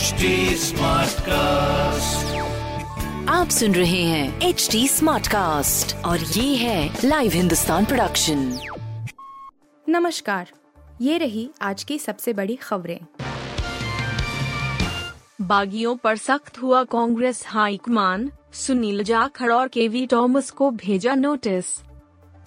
HD Smartcast. आप सुन रहे हैं एच डी स्मार्ट कास्ट और ये है लाइव हिंदुस्तान प्रोडक्शन नमस्कार ये रही आज की सबसे बड़ी खबरें। बागियों पर सख्त हुआ कांग्रेस हाईकमान सुनील जाखड़ और केवी टॉमस को भेजा नोटिस।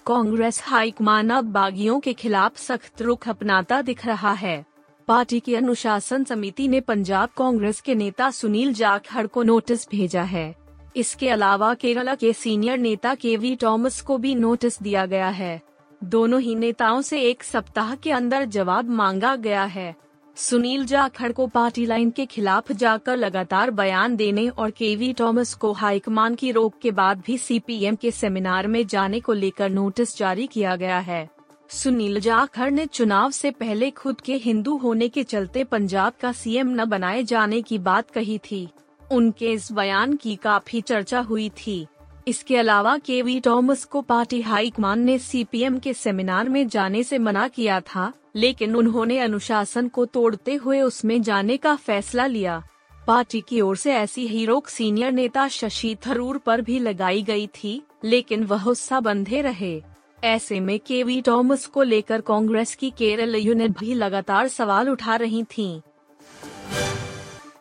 कांग्रेस हाईकमान अब बागियों के खिलाफ सख्त रुख अपनाता दिख रहा है। पार्टी की अनुशासन समिति ने पंजाब कांग्रेस के नेता सुनील जाखड़ को नोटिस भेजा है। इसके अलावा केरला के सीनियर नेता के वी टॉमस को भी नोटिस दिया गया है। दोनों ही नेताओं से एक सप्ताह के अंदर जवाब मांगा गया है। सुनील जाखड़ को पार्टी लाइन के खिलाफ जाकर लगातार बयान देने और केवी टॉमस को हाईकमान की रोक के बाद भी सीपीएम के सेमिनार में जाने को लेकर नोटिस जारी किया गया है। सुनील जाखड़ ने चुनाव से पहले खुद के हिंदू होने के चलते पंजाब का सीएम न बनाए जाने की बात कही थी। उनके इस बयान की काफ़ी चर्चा हुई थी। इसके अलावा के वी टॉमस को पार्टी हाईकमान ने सीपीएम के सेमिनार में जाने से मना किया था, लेकिन उन्होंने अनुशासन को तोड़ते हुए उसमें जाने का फैसला लिया। पार्टी की ओर से ऐसी ही रोक सीनियर नेता शशि थरूर पर भी लगाई गई थी, लेकिन वह उत्साह बंधे रहे। ऐसे में केवी टॉमस को लेकर कांग्रेस की केरल यूनिट भी लगातार सवाल उठा रही थी।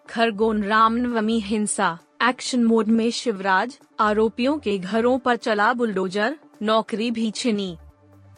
खरगोन रामनवमी हिंसा, एक्शन मोड में शिवराज, आरोपियों के घरों पर चला बुलडोजर, नौकरी भी छिनी।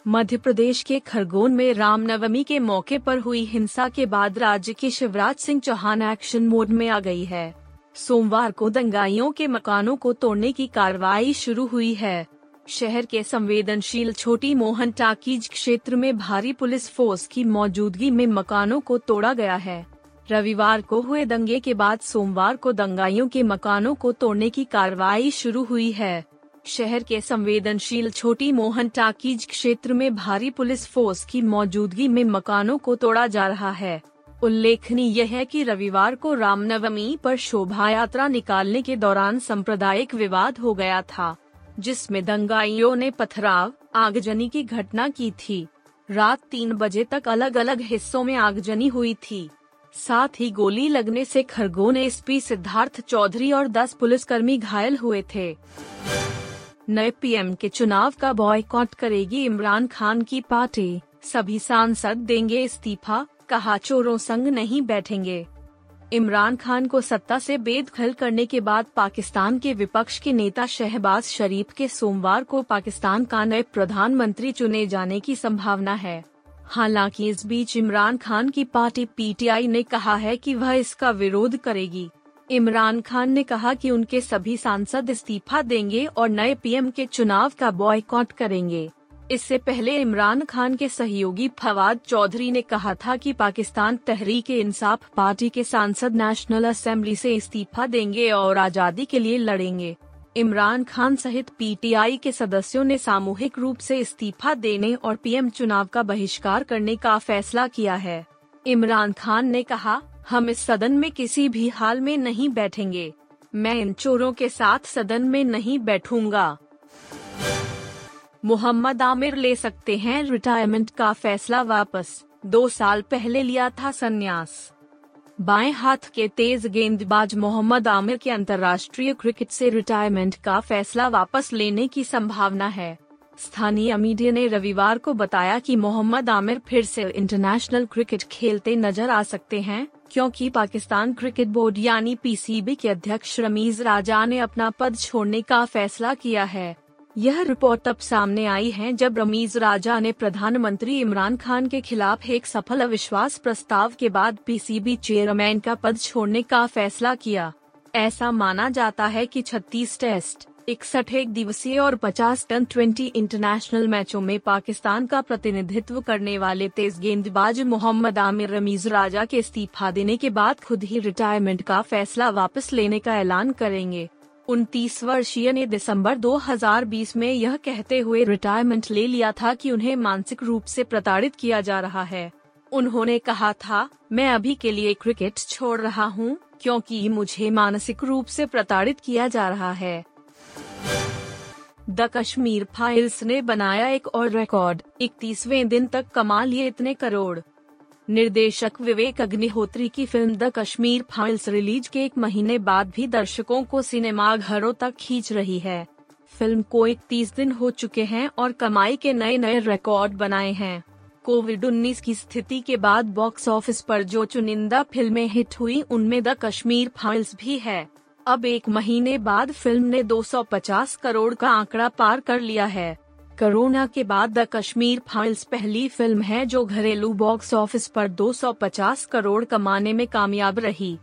मध्य प्रदेश के खरगोन में रामनवमी के मौके पर हुई हिंसा के बाद राज्य की शिवराज सिंह चौहान एक्शन मोड में आ गई है। सोमवार को दंगाइयों के मकानों को तोड़ने की कार्रवाई शुरू हुई है। शहर के संवेदनशील छोटी मोहन टाकीज क्षेत्र में भारी पुलिस फोर्स की मौजूदगी में मकानों को तोड़ा गया है। रविवार को हुए दंगे के बाद सोमवार को दंगाइयों के मकानों को तोड़ने की कार्रवाई शुरू हुई है। शहर के संवेदनशील छोटी मोहन टाकीज क्षेत्र में भारी पुलिस फोर्स की मौजूदगी में मकानों को तोड़ा जा रहा है। उल्लेखनीय है कि रविवार को रामनवमी पर शोभा यात्रा निकालने के दौरान सांप्रदायिक विवाद हो गया था। जिसमें दंगाइयों ने पथराव, आगजनी की घटना की थी। रात तीन बजे तक अलग अलग हिस्सों में आगजनी हुई थी। साथ ही गोली लगने से खरगोन एसपी सिद्धार्थ चौधरी और 10 पुलिसकर्मी घायल हुए थे। नए पीएम के चुनाव का बॉयकॉट करेगी इमरान खान की पार्टी। सभी सांसद देंगे इस्तीफा, कहा चोरों संग नहीं बैठेंगे। इमरान खान को सत्ता से बेदखल करने के बाद पाकिस्तान के विपक्ष के नेता शहबाज शरीफ के सोमवार को पाकिस्तान का नए प्रधानमंत्री चुने जाने की संभावना है। हालाँकि इस बीच इमरान खान की पार्टी पीटीआई ने कहा है कि वह इसका विरोध करेगी। इमरान खान ने कहा कि उनके सभी सांसद इस्तीफा देंगे और नए पीएम के चुनाव का बॉयकॉट करेंगे। इससे पहले इमरान खान के सहयोगी फवाद चौधरी ने कहा था कि पाकिस्तान तहरीक इंसाफ पार्टी के सांसद नेशनल असेंबली से इस्तीफा देंगे और आज़ादी के लिए लड़ेंगे। इमरान खान सहित पीटीआई के सदस्यों ने सामूहिक रूप से इस्तीफा देने और पीएम चुनाव का बहिष्कार करने का फैसला किया है। इमरान खान ने कहा, हम इस सदन में किसी भी हाल में नहीं बैठेंगे। मैं इन चोरों के साथ सदन में नहीं बैठूँगा। मोहम्मद आमिर ले सकते हैं रिटायरमेंट का फैसला वापस। दो साल पहले लिया था संन्यास। बाएँ हाथ के तेज गेंदबाज मोहम्मद आमिर के अंतर्राष्ट्रीय क्रिकेट से रिटायरमेंट का फैसला वापस लेने की संभावना है। स्थानीय मीडिया ने रविवार को बताया कि मोहम्मद आमिर फिर से इंटरनेशनल क्रिकेट खेलते नज़र आ सकते हैं, क्योंकि पाकिस्तान क्रिकेट बोर्ड यानी पीसीबी के अध्यक्ष रमीज राजा ने अपना पद छोड़ने का फैसला किया है। यह रिपोर्ट तब सामने आई है जब रमीज राजा ने प्रधानमंत्री इमरान खान के खिलाफ एक सफल अविश्वास प्रस्ताव के बाद पीसीबी चेयरमैन का पद छोड़ने का फैसला किया। ऐसा माना जाता है कि 36 टेस्ट, इकसठ एक दिवसीय और 50 टन 20 इंटरनेशनल मैचों में पाकिस्तान का प्रतिनिधित्व करने वाले तेज गेंदबाज मोहम्मद आमिर रमीज राजा के इस्तीफा देने के बाद खुद ही रिटायरमेंट का फैसला वापस लेने का ऐलान करेंगे। उनतीस वर्षीय ने दिसंबर 2020 में यह कहते हुए रिटायरमेंट ले लिया था कि उन्हें मानसिक रूप से प्रताड़ित किया जा रहा है। उन्होंने कहा था मैं अभी के लिए क्रिकेट छोड़ रहा हूँ, क्योंकि मुझे मानसिक रूप से प्रताड़ित किया जा रहा है। द कश्मीर फाइल्स ने बनाया एक और रिकॉर्ड इकतीसवें दिन तक कमा लिए इतने करोड़। निर्देशक विवेक अग्निहोत्री की film The Kashmir Files release के एक महीने बाद भी दर्शकों को सिनेमा घरों तक खींच रही है। फ़िल्म को इकतीस दिन हो चुके हैं और कमाई के नए नए रिकॉर्ड बनाए हैं। कोविड 19 की स्थिति के बाद बॉक्स ऑफ़िस पर जो चुनिंदा फ़िल्में हिट हुई, उनमें द कश्मीर फाइल्स भी है। अब एक महीने बाद फ़िल्म ने 250 करोड़ का आंकड़ा पार कर लिया है। कोरोना के बाद द कश्मीर फाइल्स पहली फ़िल्म है जो घरेलू बॉक्स ऑफ़िस पर 250 करोड़ कमाने में कामयाब रही।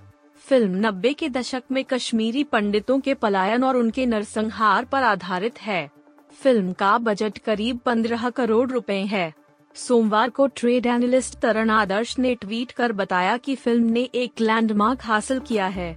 फ़िल्म नब्बे के दशक में कश्मीरी पंडितों के पलायन और उनके नरसंहार पर आधारित है। फ़िल्म का बजट करीब 15 करोड़ रुपए है। सोमवार को ट्रेड एनालिस्ट तरण आदर्श ने ट्वीट कर बताया कि फ़िल्म ने एक लैंडमार्क हासिल किया है।